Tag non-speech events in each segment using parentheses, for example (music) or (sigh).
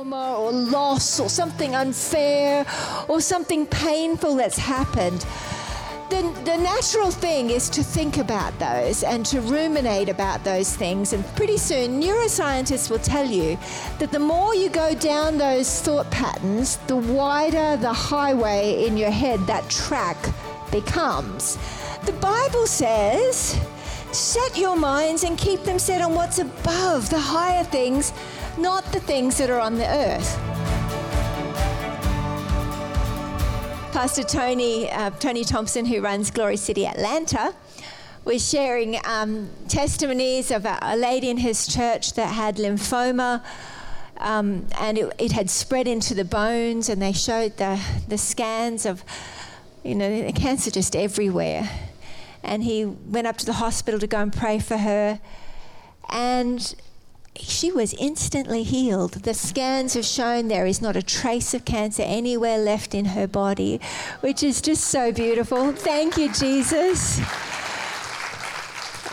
trauma or loss or something unfair or something painful that's happened, then the natural thing is to think about those and to ruminate about those things. And pretty soon, neuroscientists will tell you that the more you go down those thought patterns, the wider the highway in your head, that track becomes. The Bible says, set your minds and keep them set on what's above, the higher things, not the things that are on the earth. Pastor Tony, uh, Tony Thompson, who runs Glory City Atlanta, was sharing um, testimonies of a, a, lady in his church that had lymphoma. Um, and it, it, had spread into the bones, and they showed the, the scans of, you know, the cancer just everywhere. And he went up to the hospital to go and pray for her. And she was instantly healed. The scans have shown there is not a trace of cancer anywhere left in her body, which is just so beautiful. Thank you, Jesus.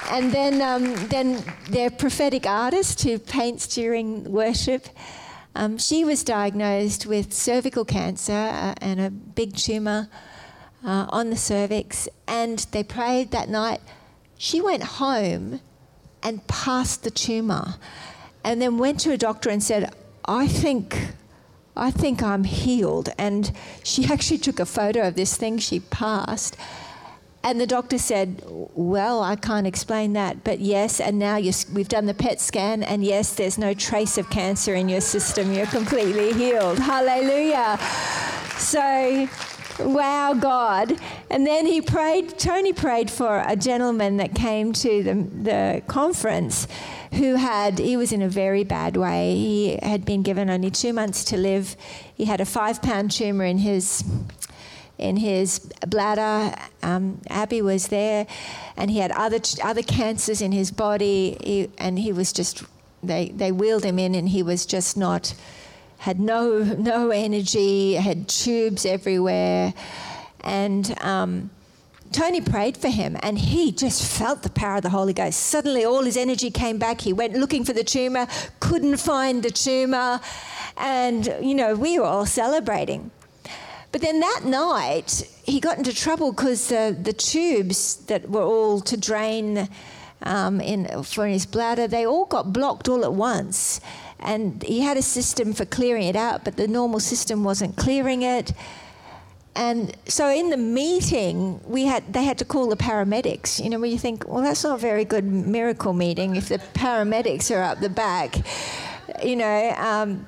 And then, um, then their prophetic artist who paints during worship, um, she was diagnosed with cervical cancer uh, and a big tumour uh, on the cervix. And they prayed that night. She went home and passed the tumour and then went to a doctor and said, I think I think I'm healed. And she (laughs) actually took a photo of this thing she passed. And the doctor said, Well, I can't explain that, but yes, and now we've done the PET scan, and yes, there's no trace of cancer in your system. You're completely healed. Hallelujah. So, wow, God. And then he prayed, Tony prayed for a gentleman that came to the, the conference who had, he was in a very bad way. He had been given only two months to live. He had a five pound tumor in his in his bladder. Um, Abby was there, and he had other other cancers in his body. He, and he was just they they wheeled him in, and he was just not had no no energy, had tubes everywhere, and. Um, Tony prayed for him and he just felt the power of the Holy Ghost. Suddenly, all his energy came back. He went looking for the tumor, couldn't find the tumor, and, you know, we were all celebrating. But then that night, he got into trouble because the, the tubes that were all to drain um, in, for his bladder, they all got blocked all at once. And he had a system for clearing it out, but the normal system wasn't clearing it. And so in the meeting, we had they had to call the paramedics. You know, where you think, well, that's not a very good miracle meeting if the paramedics are up the back. You know. Um,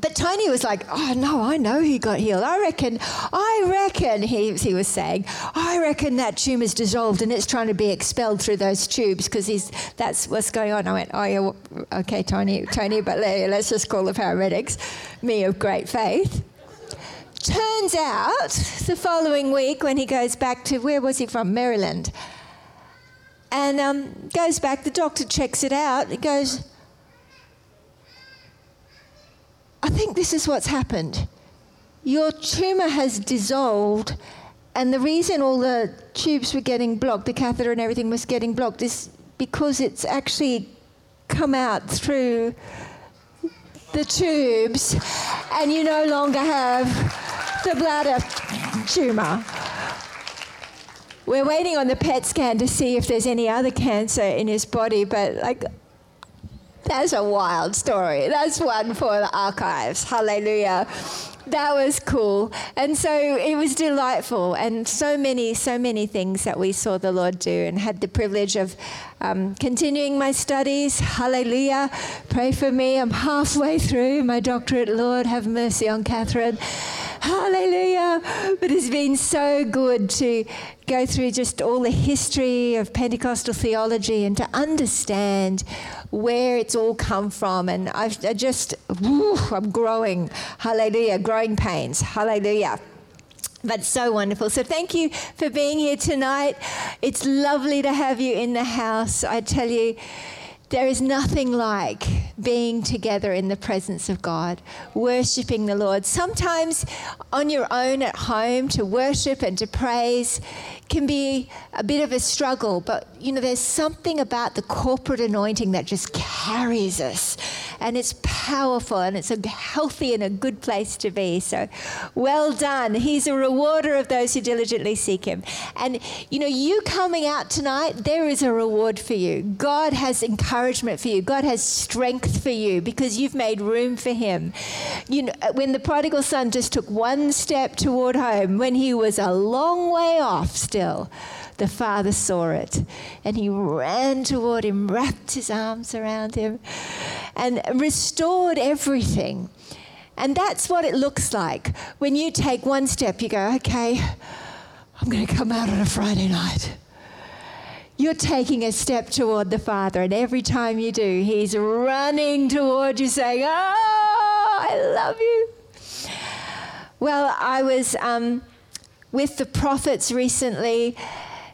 but Tony was like, "Oh no, I know he got healed. I reckon, I reckon." He he was saying, "I reckon that tumor's dissolved and it's trying to be expelled through those tubes because he's that's what's going on." I went, "Oh yeah, okay, Tony, Tony, but let's just call the paramedics." Me of great faith. Turns out, the following week, when he goes back to where was he from? Maryland. And um, goes back, the doctor checks it out. He goes, I think this is what's happened. Your tumour has dissolved, and the reason all the tubes were getting blocked, the catheter and everything was getting blocked, is because it's actually come out through the tubes, and you no longer have the bladder tumour. We're waiting on the PET scan to see if there's any other cancer in his body, but like, that's a wild story. That's one for the archives. Hallelujah that was cool. And so it was delightful. And so many, so many things that we saw the Lord do and had the privilege of um, continuing my studies. Hallelujah. Pray for me. I'm halfway through my doctorate. Lord, have mercy on Catherine. Hallelujah. But it's been so good to go through just all the history of Pentecostal theology and to understand where it's all come from. And I've, I just, I'm growing. Hallelujah. Growing pains. Hallelujah. But so wonderful. So thank you for being here tonight. It's lovely to have you in the house. I tell you, there is nothing like being together in the presence of God, worshiping the Lord. Sometimes on your own at home to worship and to praise can be a bit of a struggle, but you know, there's something about the corporate anointing that just carries us. And it's powerful and it's a healthy and a good place to be. So well done. He's a rewarder of those who diligently seek him. And you know, you coming out tonight, there is a reward for you. God has encouragement for you. God has strength for you because you've made room for him. You know, uh, when the prodigal son just took one step toward home, when he was a long way off still, the father saw it and he ran toward him, wrapped his arms around him, and restored everything. And that's what it looks like. When you take one step, you go, okay, I'm going to come out on a Friday night. You're taking a step toward the Father, and every time you do, He's running toward you saying, Oh, I love you. Well, I was um, with the prophets recently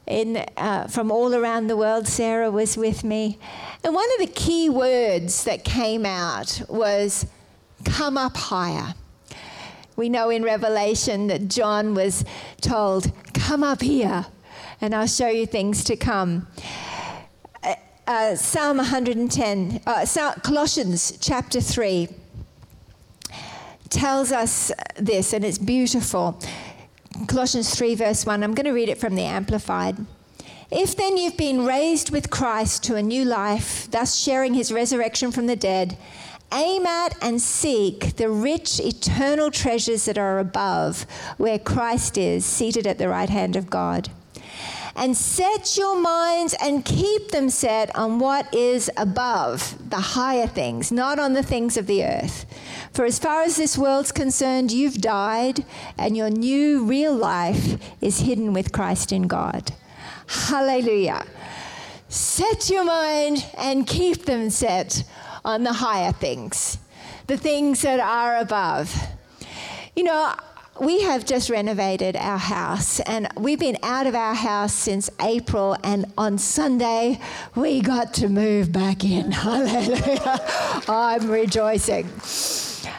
in, uh, from all around the world. Sarah was with me. And one of the key words that came out was, Come up higher. We know in Revelation that John was told, Come up here, and I'll show you things to come. Uh, uh, Psalm 110, uh, Colossians chapter 3 tells us this, and it's beautiful. Colossians 3, verse 1. I'm going to read it from the Amplified. If then you've been raised with Christ to a new life, thus sharing his resurrection from the dead, aim at and seek the rich eternal treasures that are above, where Christ is, seated at the right hand of God. And set your minds and keep them set on what is above, the higher things, not on the things of the earth. For as far as this world's concerned, you've died, and your new real life is hidden with Christ in God. Hallelujah. Set your mind and keep them set on the higher things, the things that are above. You know, we have just renovated our house and we've been out of our house since April and on Sunday we got to move back in. (laughs) Hallelujah. I'm rejoicing.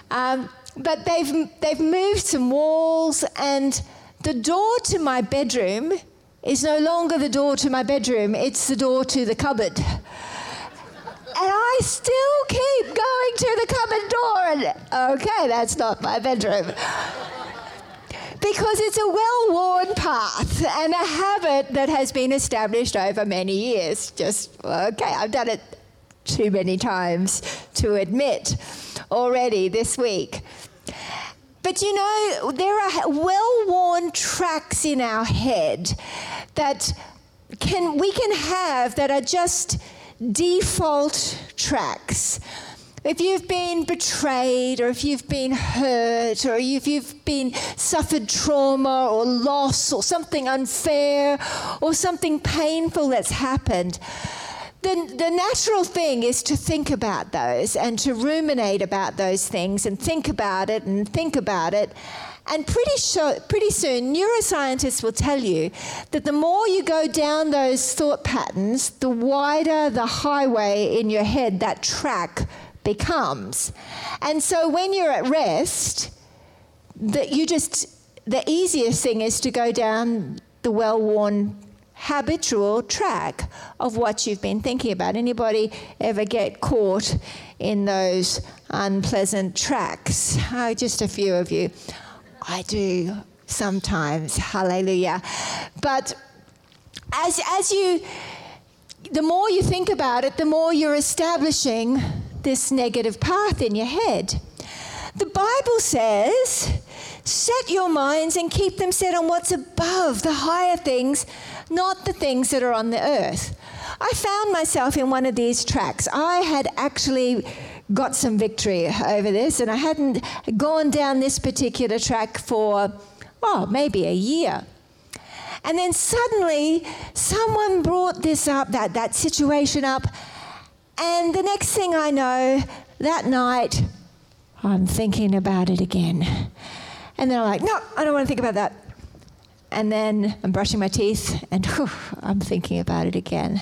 Um, but they've, they've moved some walls, and the door to my bedroom is no longer the door to my bedroom, it's the door to the cupboard. And I still keep going to the cupboard door, and okay, that's not my bedroom. Because it's a well worn path and a habit that has been established over many years. Just, okay, I've done it too many times to admit already this week. But you know, there are well worn tracks in our head that can, we can have that are just default tracks. If you've been betrayed, or if you've been hurt, or if you've been suffered trauma or loss, or something unfair, or something painful that's happened, the, the natural thing is to think about those and to ruminate about those things and think about it and think about it. And pretty, pretty soon, neuroscientists will tell you that the more you go down those thought patterns, the wider the highway in your head, that track becomes. And so when you're at rest, that you just the easiest thing is to go down the well-worn habitual track of what you've been thinking about. Anybody ever get caught in those unpleasant tracks? Oh, just a few of you. I do sometimes. Hallelujah. But as, as you, the more you think about it, the more you're establishing this negative path in your head. The Bible says, set your minds and keep them set on what's above, the higher things, not the things that are on the earth. I found myself in one of these tracks. I had actually got some victory over this, and I hadn't gone down this particular track for, oh, maybe a year. And then suddenly, someone brought this up, that, that situation up, and the next thing I know, that night, I'm thinking about it again. And then I'm like, no, I don't want to think about that. And then I'm brushing my teeth and (laughs) whew, I'm thinking about it again.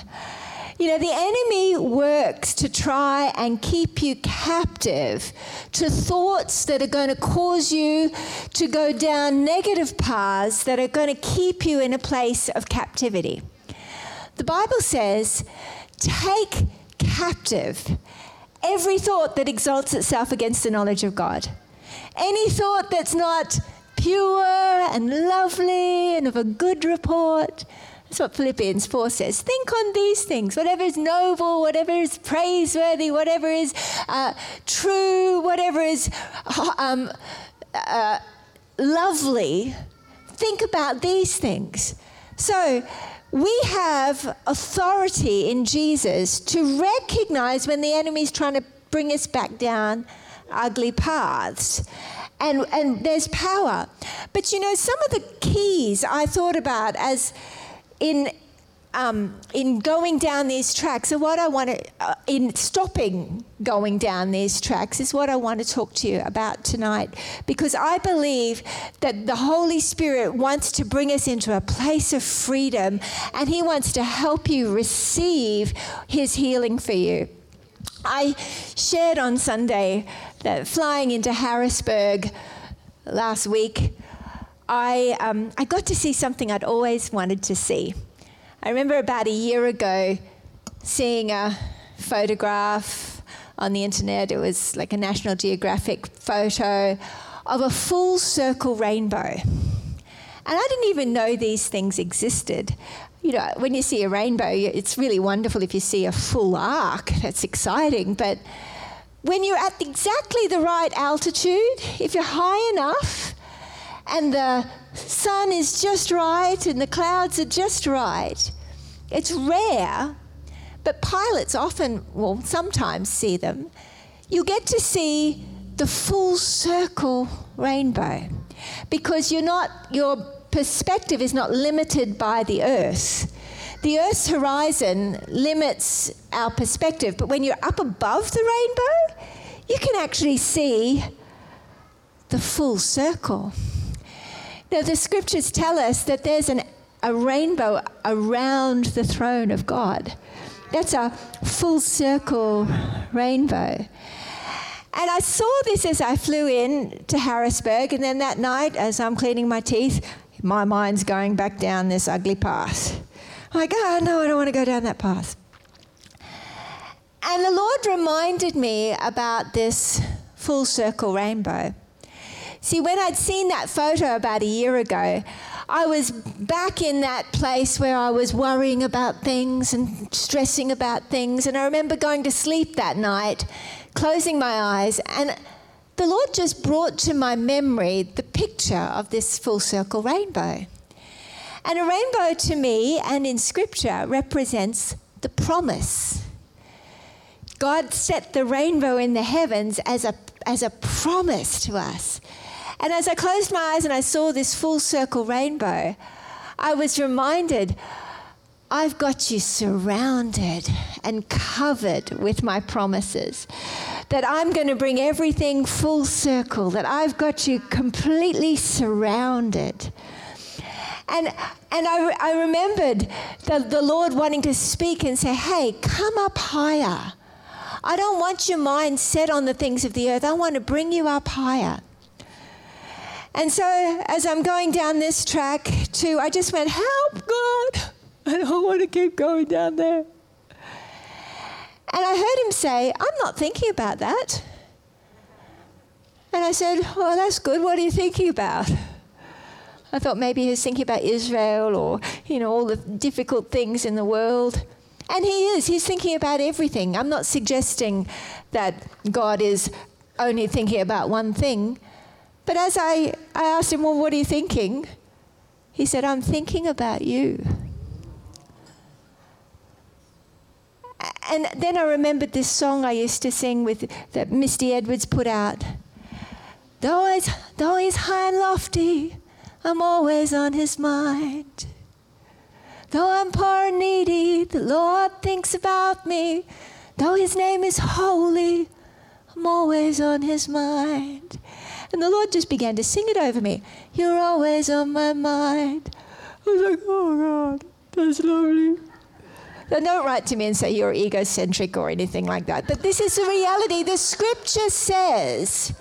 You know, the enemy works to try and keep you captive to thoughts that are going to cause you to go down negative paths that are going to keep you in a place of captivity. The Bible says, take captive every thought that exalts itself against the knowledge of God. Any thought that's not pure and lovely and of a good report. That's what Philippians 4 says. Think on these things. Whatever is noble, whatever is praiseworthy, whatever is uh, true, whatever is um, uh, lovely, think about these things. So, we have authority in Jesus to recognize when the enemy is trying to bring us back down ugly paths. And, and there's power. But you know, some of the keys I thought about as in um, in going down these tracks, and what I want to, uh, in stopping going down these tracks, is what I want to talk to you about tonight. Because I believe that the Holy Spirit wants to bring us into a place of freedom, and He wants to help you receive His healing for you. I shared on Sunday that flying into Harrisburg last week, I, um, I got to see something I'd always wanted to see. I remember about a year ago seeing a photograph on the internet. It was like a National Geographic photo of a full circle rainbow. And I didn't even know these things existed. You know, when you see a rainbow, it's really wonderful if you see a full arc. That's exciting. But when you're at exactly the right altitude, if you're high enough and the sun is just right and the clouds are just right, it's rare, but pilots often, well, sometimes see them. You get to see the full circle rainbow because you're not, your perspective is not limited by the earth. The earth's horizon limits our perspective, but when you're up above the rainbow, you can actually see the full circle. Now, the scriptures tell us that there's an a rainbow around the throne of God. That's a full circle rainbow. And I saw this as I flew in to Harrisburg, and then that night, as I'm cleaning my teeth, my mind's going back down this ugly path. I'm like, oh no, I don't want to go down that path. And the Lord reminded me about this full circle rainbow. See, when I'd seen that photo about a year ago, I was back in that place where I was worrying about things and stressing about things. And I remember going to sleep that night, closing my eyes, and the Lord just brought to my memory the picture of this full circle rainbow. And a rainbow to me and in scripture represents the promise. God set the rainbow in the heavens as a, as a promise to us. And as I closed my eyes and I saw this full circle rainbow, I was reminded I've got you surrounded and covered with my promises. That I'm going to bring everything full circle, that I've got you completely surrounded. And, and I, I remembered the, the Lord wanting to speak and say, hey, come up higher. I don't want your mind set on the things of the earth. I want to bring you up higher. And so as I'm going down this track too, I just went, Help, God. (laughs) I don't want to keep going down there. And I heard him say, I'm not thinking about that. And I said, Well, that's good. What are you thinking about? I thought maybe he was thinking about Israel or, you know, all the difficult things in the world. And he is. He's thinking about everything. I'm not suggesting that God is only thinking about one thing. But as I, I asked him, Well, what are you thinking? He said, I'm thinking about you. And then I remembered this song I used to sing with that Misty Edwards put out. Though he's, though he's high and lofty, I'm always on his mind. Though I'm poor and needy, the Lord thinks about me. Though his name is holy, I'm always on his mind. And the Lord just began to sing it over me. You're always on my mind. I was like, oh God, that's lovely. don't write to me and say you're egocentric or anything like that. But this is the reality. The scripture says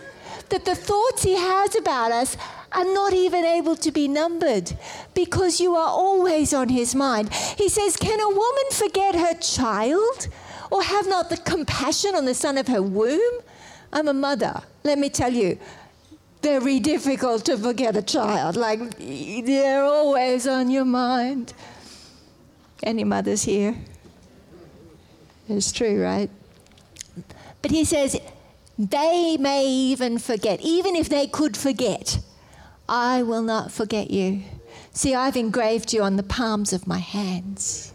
that the thoughts he has about us are not even able to be numbered because you are always on his mind. He says, Can a woman forget her child or have not the compassion on the son of her womb? I'm a mother. Let me tell you, very difficult to forget a child. Like, they're always on your mind. Any mothers here? It's true, right? But he says, they may even forget. Even if they could forget, I will not forget you. See, I've engraved you on the palms of my hands.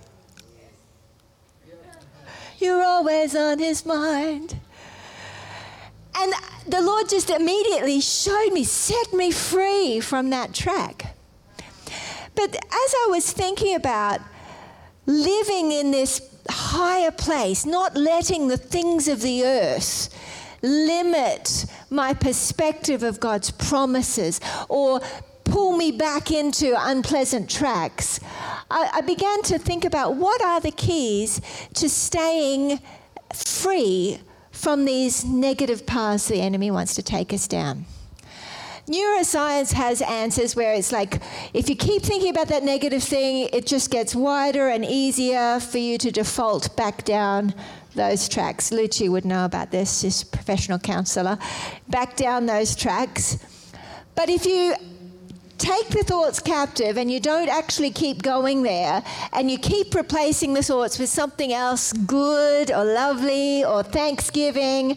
You're always on his mind. And the Lord just immediately showed me, set me free from that track. But as I was thinking about living in this higher place, not letting the things of the earth limit my perspective of God's promises or pull me back into unpleasant tracks, I, I began to think about what are the keys to staying free from these negative paths the enemy wants to take us down. Neuroscience has answers where it's like if you keep thinking about that negative thing, it just gets wider and easier for you to default back down those tracks. Lucci would know about this, she's a professional counselor. Back down those tracks. But if you take the thoughts captive and you don't actually keep going there and you keep replacing the thoughts with something else good or lovely or thanksgiving,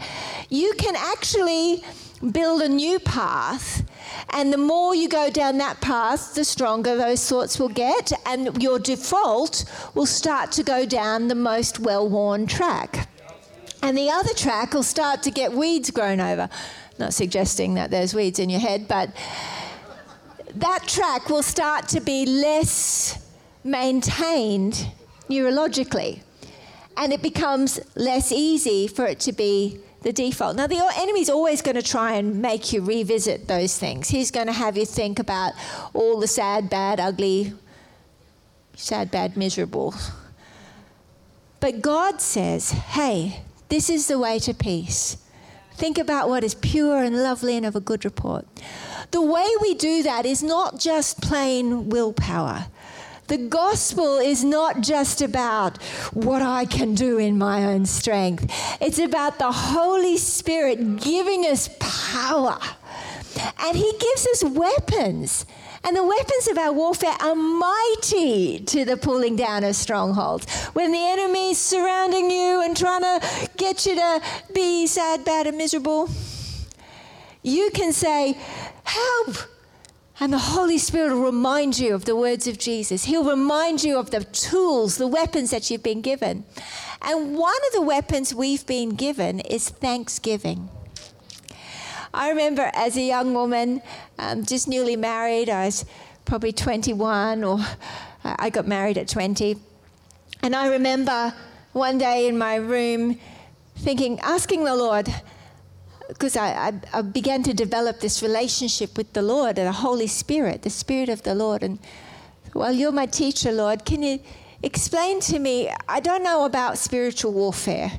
you can actually build a new path. And the more you go down that path, the stronger those thoughts will get, and your default will start to go down the most well worn track. And the other track will start to get weeds grown over. Not suggesting that there's weeds in your head, but that track will start to be less maintained neurologically. And it becomes less easy for it to be the default. Now, the enemy's always going to try and make you revisit those things. He's going to have you think about all the sad, bad, ugly, sad, bad, miserable. But God says, hey, this is the way to peace. Think about what is pure and lovely and of a good report. The way we do that is not just plain willpower. The gospel is not just about what I can do in my own strength, it's about the Holy Spirit giving us power. And He gives us weapons. And the weapons of our warfare are mighty to the pulling down of strongholds. When the enemy is surrounding you and trying to get you to be sad, bad, and miserable, you can say, Help! And the Holy Spirit will remind you of the words of Jesus. He'll remind you of the tools, the weapons that you've been given. And one of the weapons we've been given is thanksgiving. I remember as a young woman, um, just newly married, I was probably 21 or I got married at 20. And I remember one day in my room thinking, asking the Lord, because I, I, I, began to develop this relationship with the Lord and the Holy Spirit, the Spirit of the Lord. And well, you're my teacher, Lord. Can you explain to me? I don't know about spiritual warfare.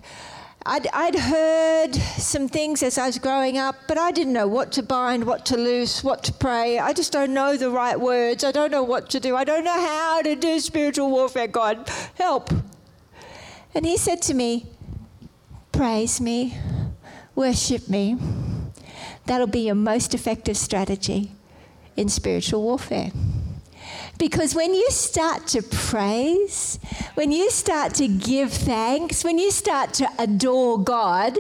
I'd, I'd heard some things as I was growing up, but I didn't know what to bind, what to loose, what to pray. I just don't know the right words. I don't know what to do. I don't know how to do spiritual warfare. God, help. And he said to me, Praise me, worship me. That'll be your most effective strategy in spiritual warfare. Because when you start to praise, when you start to give thanks, when you start to adore God,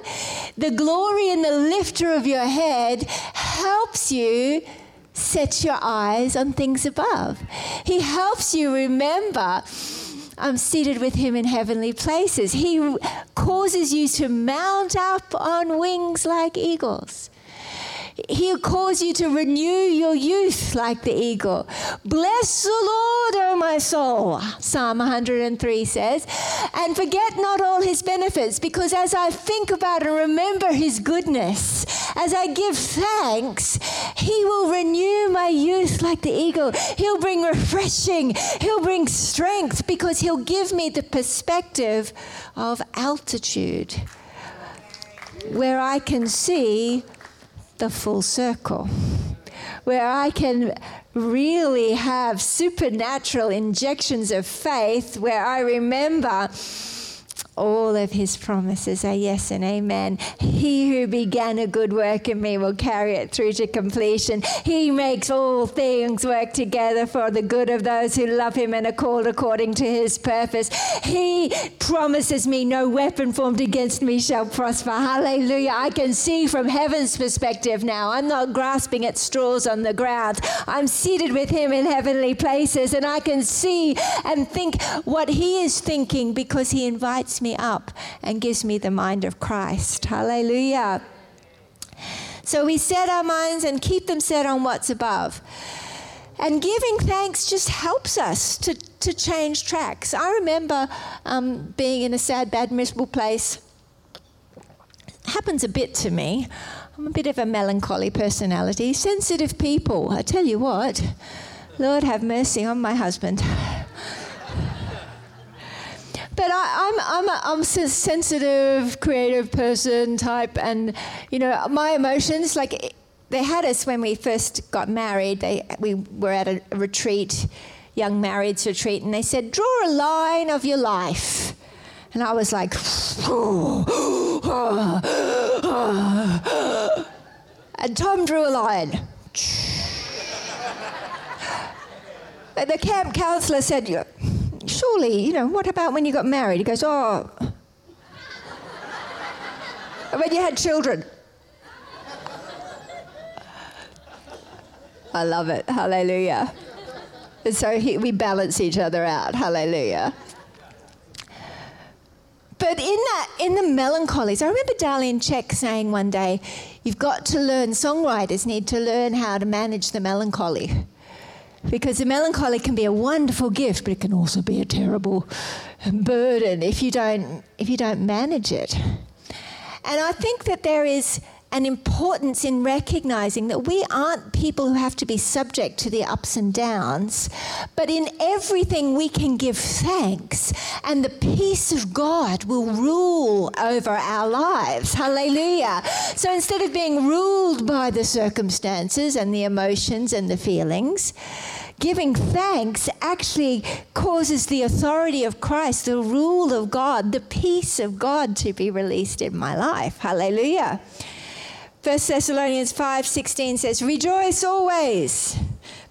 the glory and the lifter of your head helps you set your eyes on things above. He helps you remember. I'm seated with him in heavenly places. He causes you to mount up on wings like eagles. He'll cause you to renew your youth like the eagle. Bless the Lord, O my soul, Psalm 103 says, and forget not all his benefits, because as I think about and remember his goodness, as I give thanks, he will renew my youth like the eagle. He'll bring refreshing, he'll bring strength, because he'll give me the perspective of altitude where I can see the full circle, where I can really have supernatural injections of faith, where I remember all of his promises are yes and amen. He who began a good work in me will carry it through to completion. He makes all things work together for the good of those who love him and are called according to his purpose. He promises me no weapon formed against me shall prosper. Hallelujah. I can see from heaven's perspective now. I'm not grasping at straws on the ground. I'm seated with him in heavenly places and I can see and think what he is thinking because he invites me me up and gives me the mind of Christ. Hallelujah. So we set our minds and keep them set on what's above. And giving thanks just helps us to, to change tracks. I remember um, being in a sad, bad, miserable place. Happens a bit to me. I'm a bit of a melancholy personality, sensitive people. I tell you what, Lord have mercy on my husband. But I, am I'm, I'm a, I'm a sensitive, creative person type, and you know my emotions like they had us when we first got married. They we were at a, a retreat, young marrieds retreat, and they said draw a line of your life, and I was like, (gasps) and Tom drew a line. (laughs) and the camp counselor said, surely, you know, what about when you got married? He goes, oh. (laughs) when you had children. I love it. Hallelujah. And so he, we balance each other out. Hallelujah. But in that, in the melancholies, I remember Darlene Zschech saying one day, "You've got to learn. Songwriters need to learn how to manage the melancholy." Because the melancholy can be a wonderful gift, but it can also be a terrible um, burden if you don't, if you don't manage it. And I think that there is an importance in recognizing that we aren't people who have to be subject to the ups and downs, but in everything we can give thanks, and the peace of God will rule over our lives. Hallelujah. So instead of being ruled by the circumstances and the emotions and the feelings, giving thanks actually causes the authority of Christ, the rule of God, the peace of God to be released in my life. Hallelujah. 1 Thessalonians 5:16 says, "Rejoice always.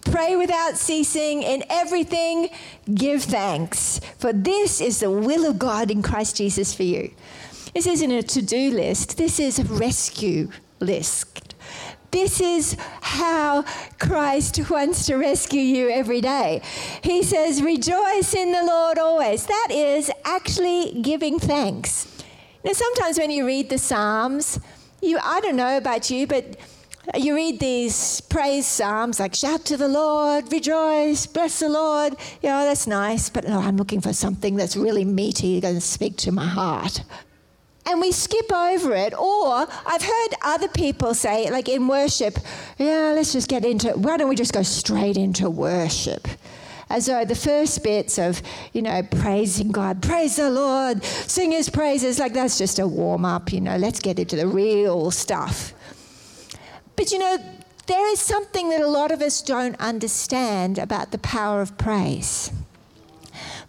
Pray without ceasing. In everything give thanks, for this is the will of God in Christ Jesus for you." This isn't a to-do list. This is a rescue list. This is how Christ wants to rescue you every day. He says, Rejoice in the Lord always. That is actually giving thanks. Now, sometimes when you read the Psalms, you, I don't know about you, but you read these praise psalms like shout to the Lord, rejoice, bless the Lord. Yeah, that's nice, but no, I'm looking for something that's really meaty, going to speak to my heart. And we skip over it. Or I've heard other people say, like in worship, yeah, let's just get into it. Why don't we just go straight into worship? as though the first bits of, you know, praising God, praise the Lord, sing his praises, like that's just a warm up, you know, let's get into the real stuff. But, you know, there is something that a lot of us don't understand about the power of praise.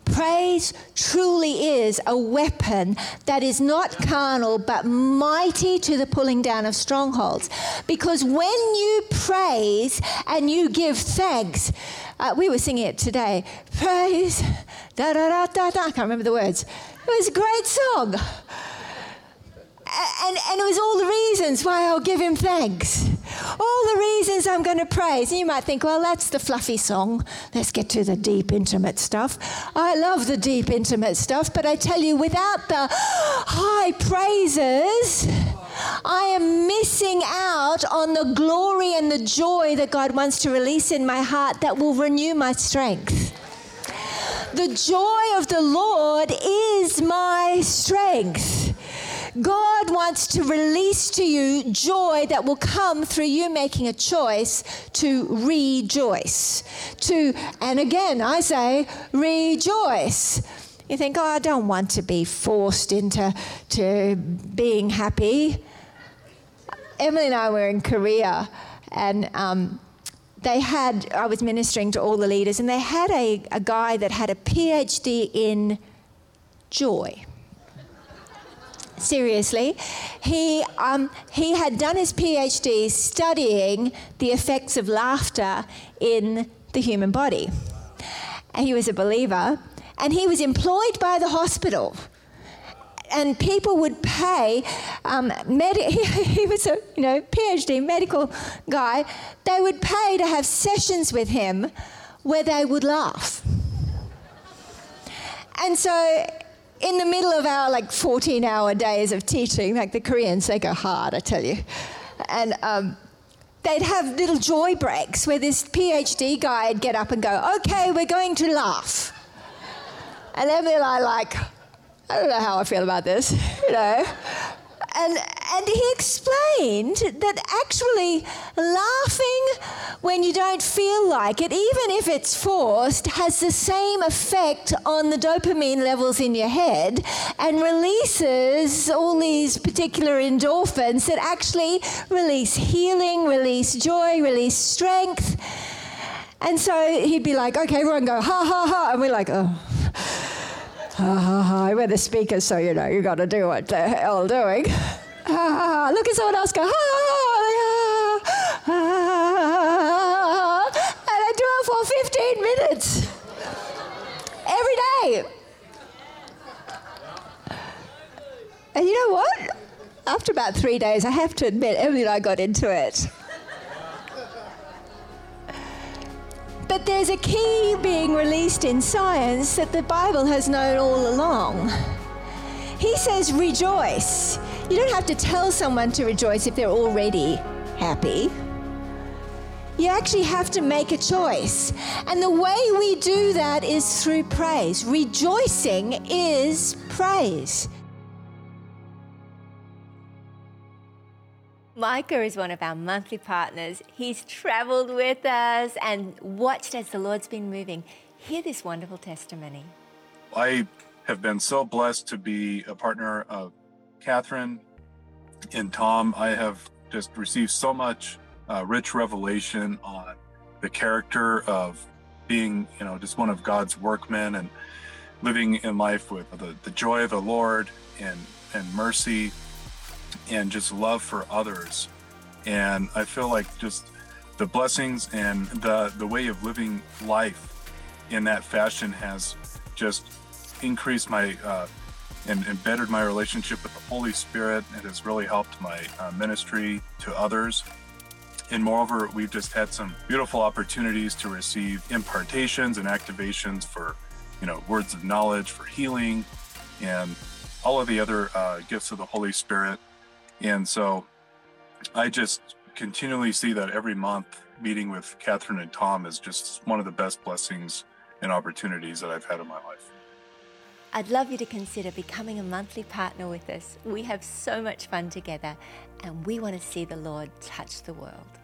Praise truly is a weapon that is not carnal but mighty to the pulling down of strongholds. Because when you praise and you give thanks, uh, we were singing it today. Praise, da da da da da. I can't remember the words. It was a great song. And, and it was all the reasons why I'll give him thanks. All the reasons I'm going to praise. And you might think, well, that's the fluffy song. Let's get to the deep, intimate stuff. I love the deep, intimate stuff, but I tell you, without the high praises, I am missing out on the glory and the joy that God wants to release in my heart that will renew my strength. The joy of the Lord is my strength. God wants to release to you joy that will come through you making a choice to rejoice. To, and again, I say, rejoice. You think, oh, I don't want to be forced into to being happy. Emily and I were in Korea, and um, they had, I was ministering to all the leaders, and they had a, a guy that had a PhD in joy seriously. He, um, he had done his PhD studying the effects of laughter in the human body. And he was a believer, and he was employed by the hospital. And people would pay. Um, (laughs) he was a you know PhD medical guy. They would pay to have sessions with him where they would laugh. And so in the middle of our like 14 hour days of teaching, like the Koreans, they go hard, I tell you. And um, they'd have little joy breaks where this PhD guy would get up and go, okay, we're going to laugh. And then they're like, I don't know how I feel about this, (laughs) you know and, and he explained that actually laughing when you don't feel like it, even if it's forced, has the same effect on the dopamine levels in your head and releases all these particular endorphins that actually release healing, release joy, release strength. And so he'd be like, okay, everyone go, ha ha ha. And we're like, oh ha ha ha. We're the speakers, so you know, you got to do what the hell doing. Ha ha ha. Look at someone else go, ha ha ha. ha. And I do it for 15 minutes every day. And you know what? After about three days, I have to admit, Emily and I got into it. But there's a key being released in science that the Bible has known all along. He says, rejoice. You don't have to tell someone to rejoice if they're already happy. You actually have to make a choice. And the way we do that is through praise. Rejoicing is praise. Micah is one of our monthly partners. He's traveled with us and watched as the Lord's been moving. Hear this wonderful testimony. I have been so blessed to be a partner of Catherine and Tom. I have just received so much uh, rich revelation on the character of being, you know, just one of God's workmen and living in life with the, the joy of the Lord and, and mercy and just love for others. And I feel like just the blessings and the the way of living life in that fashion has just increased my uh, and, and bettered my relationship with the Holy Spirit. It has really helped my uh, ministry to others. And moreover, we've just had some beautiful opportunities to receive impartations and activations for, you know, words of knowledge, for healing, and all of the other uh, gifts of the Holy Spirit and so I just continually see that every month meeting with Catherine and Tom is just one of the best blessings and opportunities that I've had in my life. I'd love you to consider becoming a monthly partner with us. We have so much fun together and we want to see the Lord touch the world.